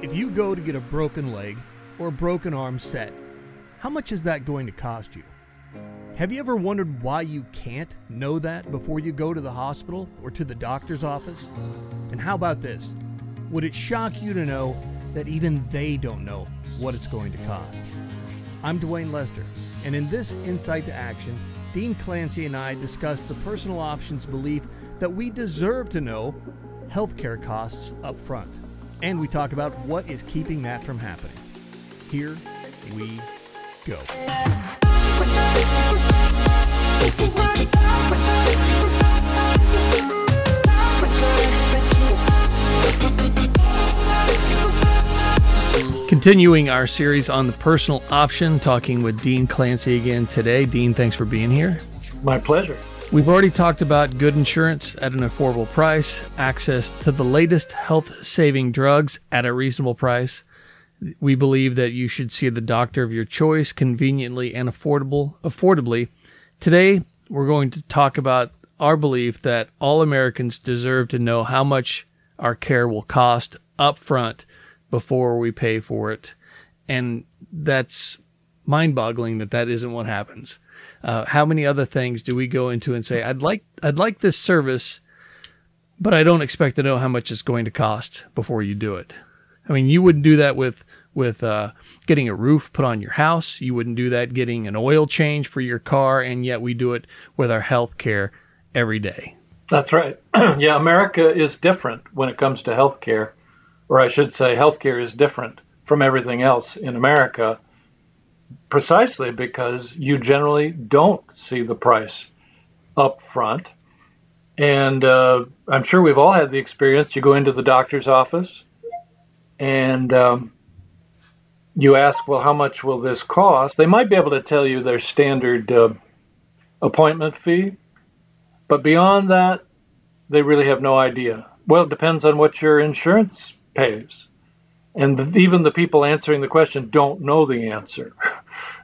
If you go to get a broken leg or a broken arm set, how much is that going to cost you? Have you ever wondered why you can't know that before you go to the hospital or to the doctor's office? And how about this? Would it shock you to know that even they don't know what it's going to cost? I'm Dwayne Lester, and in this Insight to Action, Dean Clancy and I discuss the personal options belief that we deserve to know healthcare costs up front. And we talk about what is keeping that from happening. Here we go. Continuing our series on the personal option, talking with Dean Clancy again today. Dean, thanks for being here. My pleasure. We've already talked about good insurance at an affordable price, access to the latest health saving drugs at a reasonable price. We believe that you should see the doctor of your choice conveniently and affordable affordably. Today, we're going to talk about our belief that all Americans deserve to know how much our care will cost up front before we pay for it. And that's mind boggling that that isn't what happens. Uh, how many other things do we go into and say, I'd like, I'd like this service, but I don't expect to know how much it's going to cost before you do it. I mean, you wouldn't do that with, with, uh, getting a roof put on your house. You wouldn't do that getting an oil change for your car. And yet we do it with our health care every day. That's right. yeah. America is different when it comes to health care or I should say, healthcare is different from everything else in America precisely because you generally don't see the price up front. And uh, I'm sure we've all had the experience. You go into the doctor's office and um, you ask, well, how much will this cost? They might be able to tell you their standard uh, appointment fee, but beyond that, they really have no idea. Well, it depends on what your insurance pays. And even the people answering the question don't know the answer.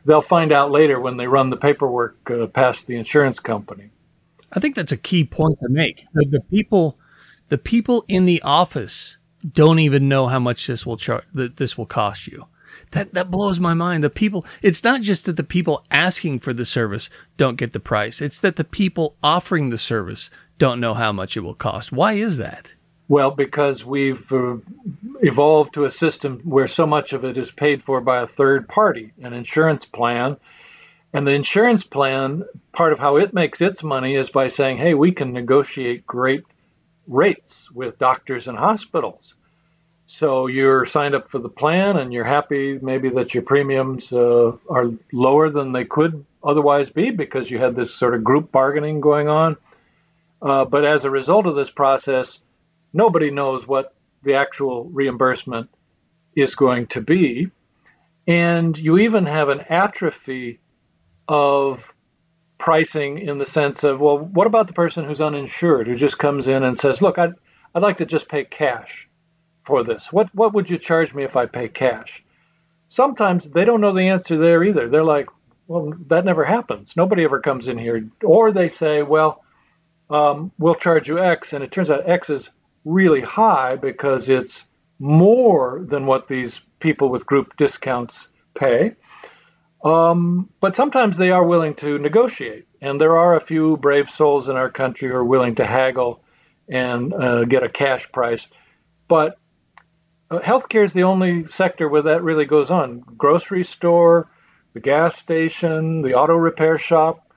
They'll find out later when they run the paperwork uh, past the insurance company. I think that's a key point to make. The, the, people, the people in the office don't even know how much this will charge. That this will cost you. That that blows my mind. The people. It's not just that the people asking for the service don't get the price. It's that the people offering the service don't know how much it will cost. Why is that? Well, because we've uh, evolved to a system where so much of it is paid for by a third party, an insurance plan. And the insurance plan, part of how it makes its money is by saying, hey, we can negotiate great rates with doctors and hospitals. So you're signed up for the plan and you're happy maybe that your premiums uh, are lower than they could otherwise be because you had this sort of group bargaining going on. Uh, but as a result of this process, nobody knows what the actual reimbursement is going to be. And you even have an atrophy of pricing in the sense of, well, what about the person who's uninsured who just comes in and says, look, I'd, I'd like to just pay cash for this. What, what would you charge me if I pay cash? Sometimes they don't know the answer there either. They're like, well, that never happens. Nobody ever comes in here. Or they say, well, um, we'll charge you X. And it turns out X is really high because it's more than what these people with group discounts pay. Um, but sometimes they are willing to negotiate, and there are a few brave souls in our country who are willing to haggle and uh, get a cash price. But uh, healthcare is the only sector where that really goes on. Grocery store, the gas station, the auto repair shop.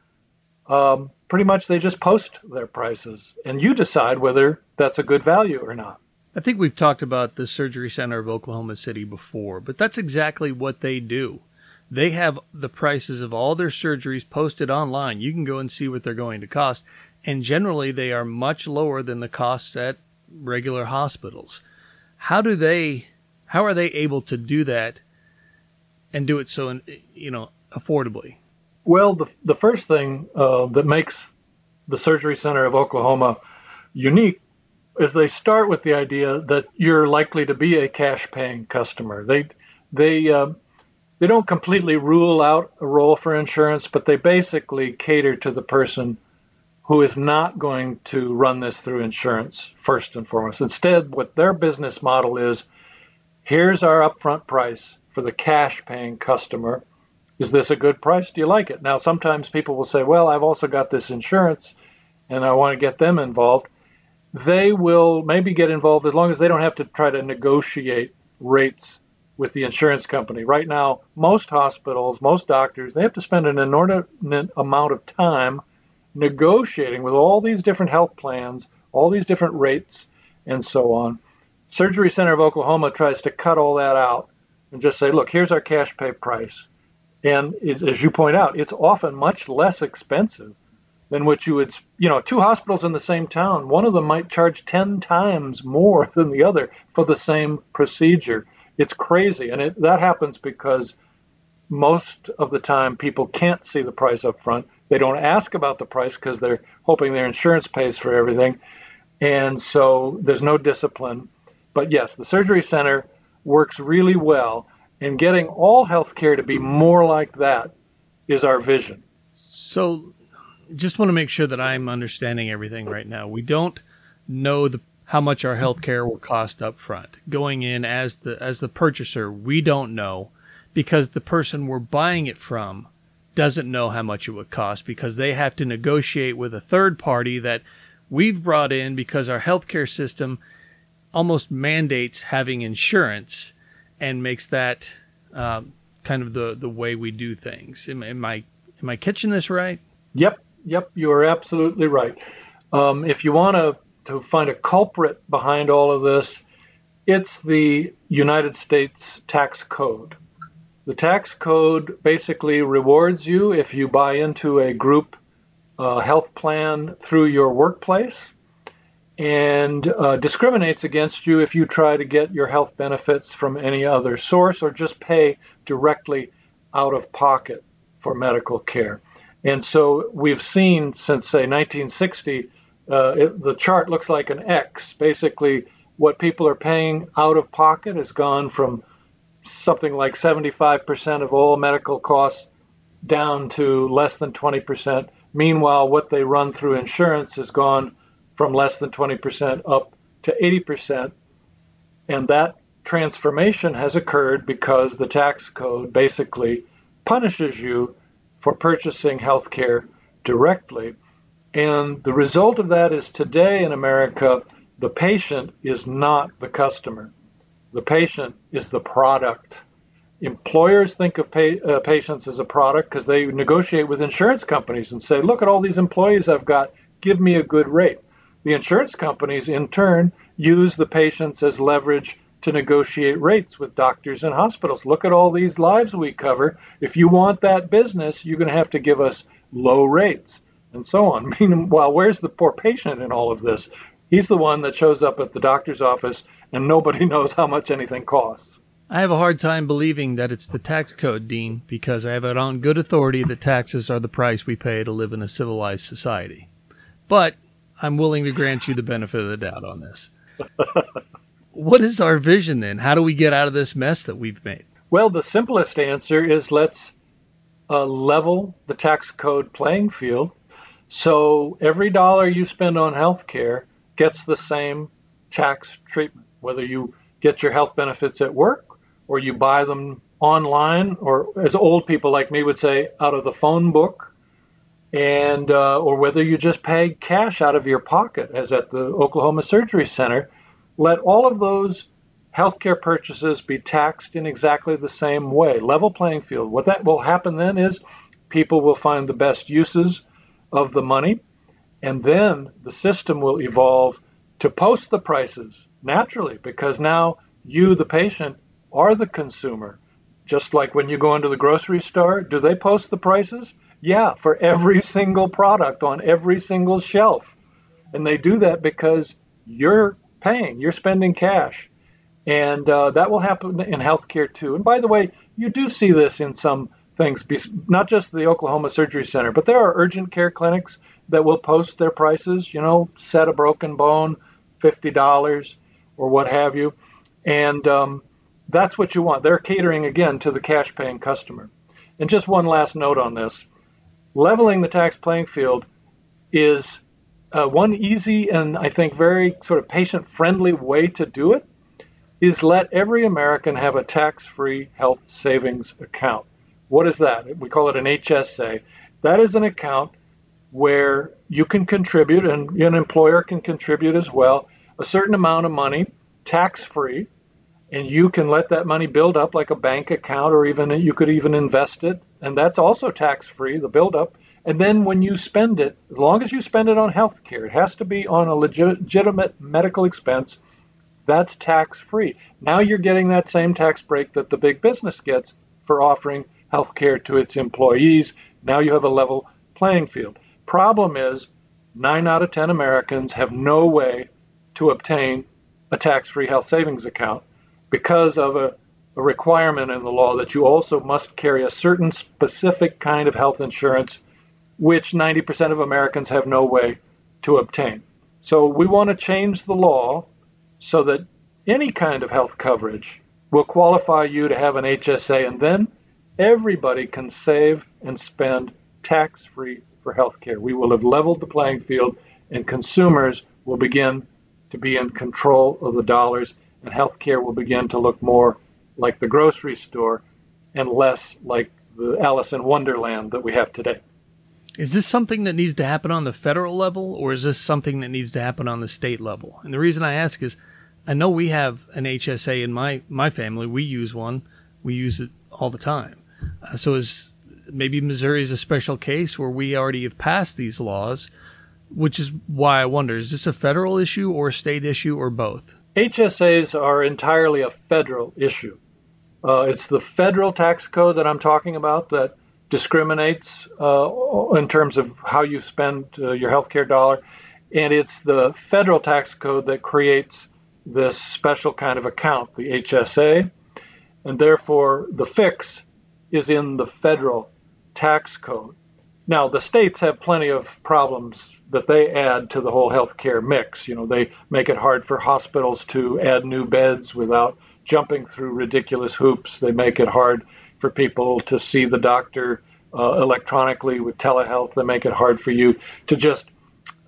Um, pretty much they just post their prices and you decide whether that's a good value or not. I think we've talked about the Surgery Center of Oklahoma City before, but that's exactly what they do. They have the prices of all their surgeries posted online. You can go and see what they're going to cost, and generally they are much lower than the costs at regular hospitals. How do they how are they able to do that and do it so you know affordably? Well, the, the first thing uh, that makes the Surgery Center of Oklahoma unique is they start with the idea that you're likely to be a cash paying customer. They they uh, they don't completely rule out a role for insurance, but they basically cater to the person who is not going to run this through insurance first and foremost. Instead, what their business model is here's our upfront price for the cash paying customer. Is this a good price? Do you like it? Now, sometimes people will say, well, I've also got this insurance and I want to get them involved. They will maybe get involved as long as they don't have to try to negotiate rates with the insurance company. Right now, most hospitals, most doctors, they have to spend an inordinate amount of time negotiating with all these different health plans, all these different rates, and so on. Surgery Center of Oklahoma tries to cut all that out and just say, look, here's our cash pay price. And it, as you point out, it's often much less expensive than what you would, you know, two hospitals in the same town, one of them might charge 10 times more than the other for the same procedure. It's crazy. And it, that happens because most of the time people can't see the price up front. They don't ask about the price because they're hoping their insurance pays for everything. And so there's no discipline. But yes, the surgery center works really well. And getting all healthcare to be more like that is our vision. So just want to make sure that I'm understanding everything right now. We don't know the how much our healthcare will cost up front. Going in as the as the purchaser, we don't know because the person we're buying it from doesn't know how much it would cost because they have to negotiate with a third party that we've brought in because our healthcare system almost mandates having insurance and makes that um, kind of the the way we do things. Am, am I am I catching this right? Yep, Yep, you are absolutely right. Um, if you want to to find a culprit behind all of this, it's the United States tax code. The tax code basically rewards you if you buy into a group uh, health plan through your workplace and uh, discriminates against you if you try to get your health benefits from any other source or just pay directly out of pocket for medical care. And so we've seen since, say, 1960, uh, it, the chart looks like an X. Basically, what people are paying out of pocket has gone from something like 75% of all medical costs down to less than 20%. Meanwhile, what they run through insurance has gone from less than 20% up to 80%. And that transformation has occurred because the tax code basically punishes you for purchasing health care directly. And the result of that is today in America, the patient is not the customer. The patient is the product. Employers think of pay, uh, patients as a product because they negotiate with insurance companies and say, look at all these employees I've got, give me a good rate. The insurance companies, in turn, use the patients as leverage to negotiate rates with doctors and hospitals. Look at all these lives we cover. If you want that business, you're going to have to give us low rates and so on. Meanwhile, where's the poor patient in all of this? He's the one that shows up at the doctor's office and nobody knows how much anything costs. I have a hard time believing that it's the tax code, Dean, because I have it on good authority that taxes are the price we pay to live in a civilized society. But I'm willing to grant you the benefit of the doubt on this. what is our vision then? How do we get out of this mess that we've made? Well, the simplest answer is let's uh, level the tax code playing field. So every dollar you spend on healthcare gets the same tax treatment, whether you get your health benefits at work or you buy them online, or as old people like me would say, out of the phone book, and uh, or whether you just pay cash out of your pocket, as at the Oklahoma Surgery Center let all of those healthcare purchases be taxed in exactly the same way, level playing field. What that will happen then is people will find the best uses of the money, and then the system will evolve to post the prices naturally because now you, the patient, are the consumer. Just like when you go into the grocery store, do they post the prices? Yeah, for every single product on every single shelf. And they do that because you're paying, you're spending cash. And uh, that will happen in healthcare too. And by the way, you do see this in some things, not just the Oklahoma Surgery Center, but there are urgent care clinics that will post their prices, you know, set a broken bone, $50 or what have you. And um, that's what you want. They're catering again to the cash paying customer. And just one last note on this leveling the tax playing field is uh, one easy and I think very sort of patient friendly way to do it is let every American have a tax free health savings account. What is that? We call it an HSA. That is an account where you can contribute, and an employer can contribute as well, a certain amount of money tax free, and you can let that money build up like a bank account, or even you could even invest it, and that's also tax free, the build up. And then when you spend it, as long as you spend it on health care, it has to be on a legitimate medical expense. That's tax free. Now you're getting that same tax break that the big business gets for offering health care to its employees. Now you have a level playing field. Problem is, nine out of 10 Americans have no way to obtain a tax free health savings account because of a, a, requirement in the law that you also must carry a certain specific kind of health insurance, which 90% of Americans have no way to obtain. So we want to change the law so that any kind of health coverage will qualify you to have an HSA, and then everybody can save and spend tax free for health care. We will have leveled the playing field, and consumers will begin to be in control of the dollars, and healthcare will begin to look more like the grocery store and less like the Alice in Wonderland that we have today. Is this something that needs to happen on the federal level, or is this something that needs to happen on the state level? And the reason I ask is, I know we have an HSA in my my family. We use one. We use it all the time. Uh, so is maybe Missouri is a special case where we already have passed these laws which is why I wonder is this a federal issue or a state issue or both? HSAs are entirely a federal issue. Uh, it's the federal tax code that I'm talking about that discriminates uh, in terms of how you spend uh, your healthcare dollar. And it's the federal tax code that creates this special kind of account, the HSA. And therefore, the fix is in the federal tax code. Now, the states have plenty of problems that they add to the whole healthcare mix. You know, they make it hard for hospitals to add new beds without jumping through ridiculous hoops. They make it hard for people to see the doctor uh, electronically with telehealth. They make it hard for you to just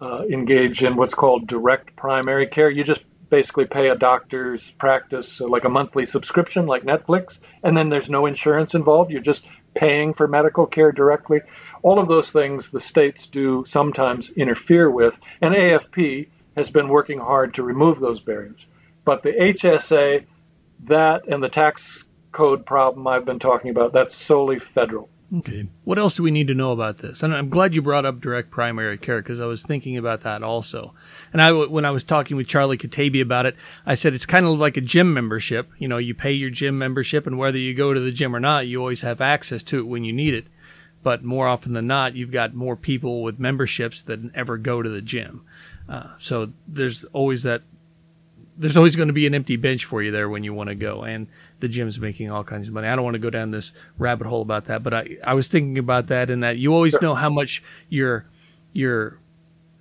uh, engage in what's called direct primary care. You just basically pay a doctor's practice uh, like a monthly subscription, like Netflix, and then there's no insurance involved. You're just paying for medical care directly. All of those things the states do sometimes interfere with, and AFP has been working hard to remove those barriers. But the HSA, that and the tax code problem I've been talking about, that's solely federal. Okay. What else do we need to know about this? And I'm glad you brought up direct primary care because I was thinking about that also. And I, when I was talking with Charlie Katebi about it, I said it's kind of like a gym membership. You know, you pay your gym membership, and whether you go to the gym or not, you always have access to it when you need it but more often than not, you've got more people with memberships than ever go to the gym. Uh, so there's always that. There's always going to be an empty bench for you there when you want to go, and the gym's making all kinds of money. I don't want to go down this rabbit hole about that, but I, I was thinking about that in that you always sure. know how much your your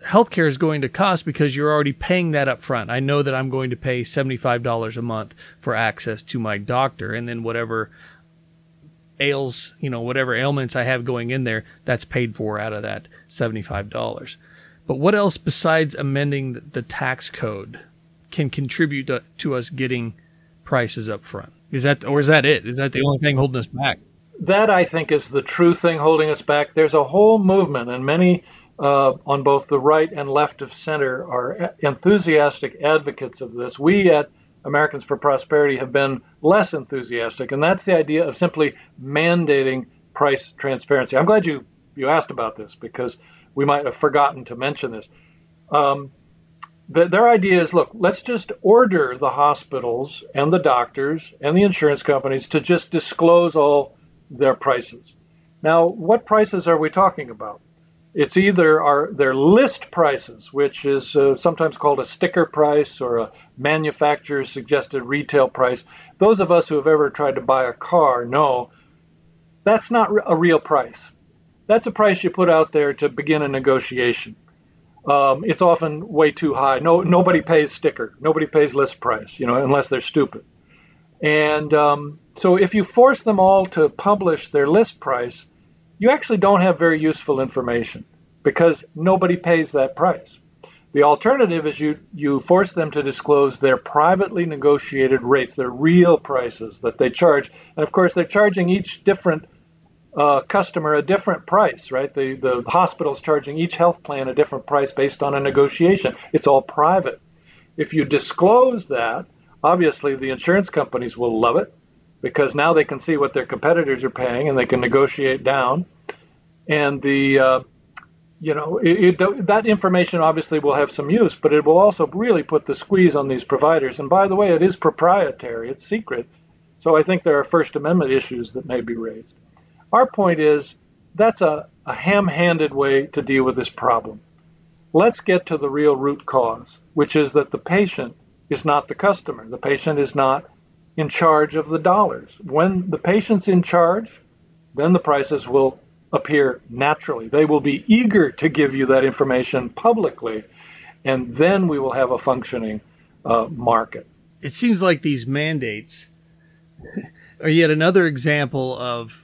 healthcare is going to cost because you're already paying that up front. I know that I'm going to pay $75 a month for access to my doctor and then whatever ails, you know, whatever ailments I have going in there, that's paid for out of that $75. But what else besides amending the tax code can contribute to, to us getting prices up front? Is that, or is that it? Is that the only thing holding us back? That I think is the true thing holding us back. There's a whole movement, and many uh, on both the right and left of center are enthusiastic advocates of this. We at Americans for Prosperity have been less enthusiastic, and that's the idea of simply mandating price transparency. I'm glad you, you asked about this because we might have forgotten to mention this. Um, the, their idea is look, let's just order the hospitals and the doctors and the insurance companies to just disclose all their prices. Now, what prices are we talking about? It's either our, their list prices, which is uh, sometimes called a sticker price or a manufacturer's suggested retail price. Those of us who have ever tried to buy a car know that's not a real price. That's a price you put out there to begin a negotiation. Um, it's often way too high. No, nobody pays sticker. Nobody pays list price, you know, unless they're stupid. And um, so if you force them all to publish their list price, you actually don't have very useful information because nobody pays that price. The alternative is you, you force them to disclose their privately negotiated rates, their real prices that they charge. And of course, they're charging each different uh, customer a different price, right? The, the hospital's charging each health plan a different price based on a negotiation. It's all private. If you disclose that, obviously the insurance companies will love it because now they can see what their competitors are paying and they can negotiate down. And the uh, you know, it, it, that information obviously will have some use, but it will also really put the squeeze on these providers. And by the way, it is proprietary, it's secret. So I think there are First Amendment issues that may be raised. Our point is that's a, a ham handed way to deal with this problem. Let's get to the real root cause, which is that the patient is not the customer. The patient is not in charge of the dollars. When the patient's in charge, then the prices will appear naturally. They will be eager to give you that information publicly, and then we will have a functioning uh, market. It seems like these mandates are yet another example of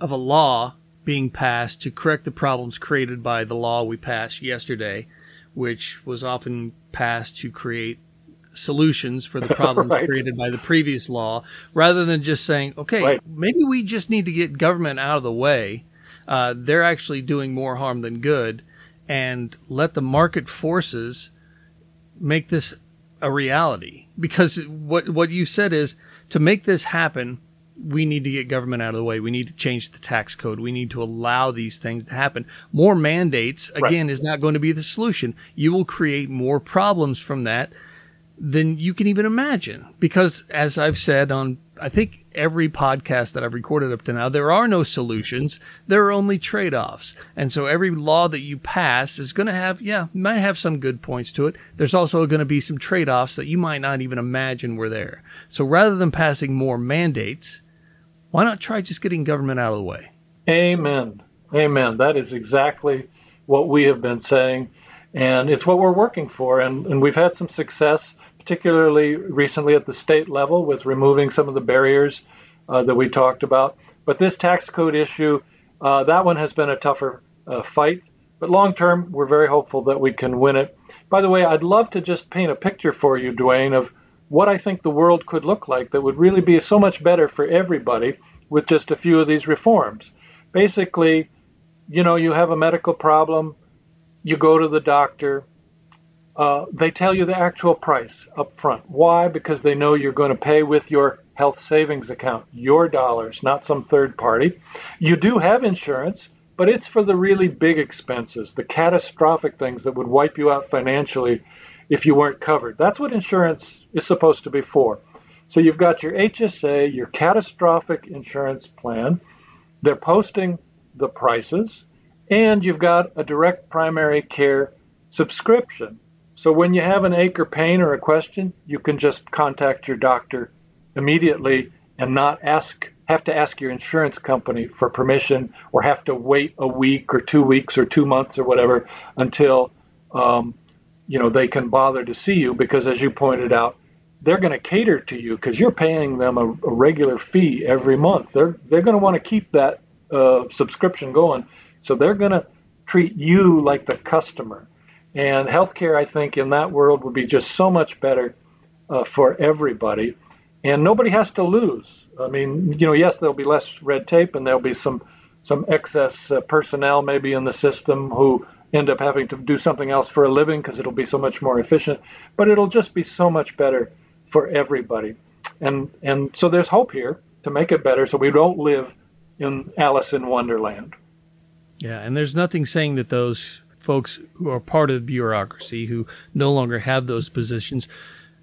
of a law being passed to correct the problems created by the law we passed yesterday, which was often passed to create solutions for the problems right. created by the previous law, rather than just saying, okay, right. maybe we just need to get government out of the way uh, they're actually doing more harm than good, and let the market forces make this a reality. Because what what you said is to make this happen, we need to get government out of the way. We need to change the tax code. We need to allow these things to happen. More mandates, again, right. is not going to be the solution. You will create more problems from that than you can even imagine. Because as I've said on, I think every podcast that I've recorded up to now, there are no solutions. There are only trade offs. And so every law that you pass is going to have, yeah, might have some good points to it. There's also going to be some trade offs that you might not even imagine were there. So rather than passing more mandates, why not try just getting government out of the way? Amen. Amen. That is exactly what we have been saying. And it's what we're working for. And, and we've had some success particularly recently at the state level with removing some of the barriers uh, that we talked about. But this tax code issue, uh, that one has been a tougher uh, fight. But long term, we're very hopeful that we can win it. By the way, I'd love to just paint a picture for you, Dwayne, of what I think the world could look like that would really be so much better for everybody with just a few of these reforms. Basically, you know, you have a medical problem, you go to the doctor, uh, they tell you the actual price up front. Why? Because they know you're going to pay with your health savings account, your dollars, not some third party. You do have insurance, but it's for the really big expenses, the catastrophic things that would wipe you out financially if you weren't covered. That's what insurance is supposed to be for. So you've got your HSA, your catastrophic insurance plan. They're posting the prices, and you've got a direct primary care subscription so when you have an ache or pain or a question, you can just contact your doctor immediately and not ask have to ask your insurance company for permission or have to wait a week or two weeks or two months or whatever until um, you know they can bother to see you because as you pointed out they're going to cater to you because you're paying them a, a, regular fee every month they're they're going to want to keep that uh, subscription going so they're going to treat you like the customer and healthcare, I think, in that world would be just so much better uh, for everybody. And nobody has to lose. I mean, you know, yes, there'll be less red tape and there'll be some, some excess uh, personnel maybe in the system who end up having to do something else for a living because it'll be so much more efficient. But it'll just be so much better for everybody. And, and so there's hope here to make it better so we don't live in Alice in Wonderland. Yeah, and there's nothing saying that those folks who are part of the bureaucracy who no longer have those positions.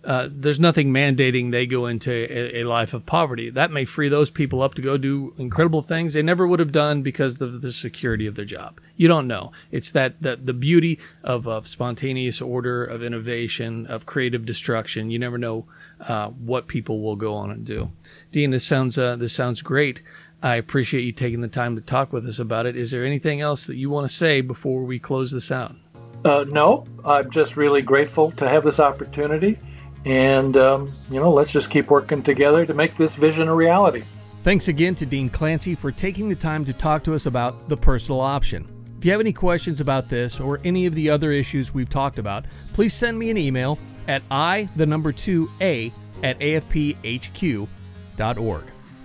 Uh, there's nothing mandating they go into a, a, life of poverty. That may free those people up to go do incredible things they never would have done because of the security of their job. You don't know. It's that, that the beauty of, of spontaneous order, of innovation, of creative destruction. You never know uh, what people will go on and do. Dean, this sounds uh, this sounds great. I appreciate you taking the time to talk with us about it. Is there anything else that you want to say before we close this out? Uh, no, I'm just really grateful to have this opportunity. And, um, you know, let's just keep working together to make this vision a reality. Thanks again to Dean Clancy for taking the time to talk to us about the personal option. If you have any questions about this or any of the other issues we've talked about, please send me an email at i, the number 2a, at afphq.org.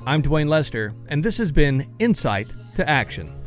I'm Dwayne Lester, and this has been Insight to Action.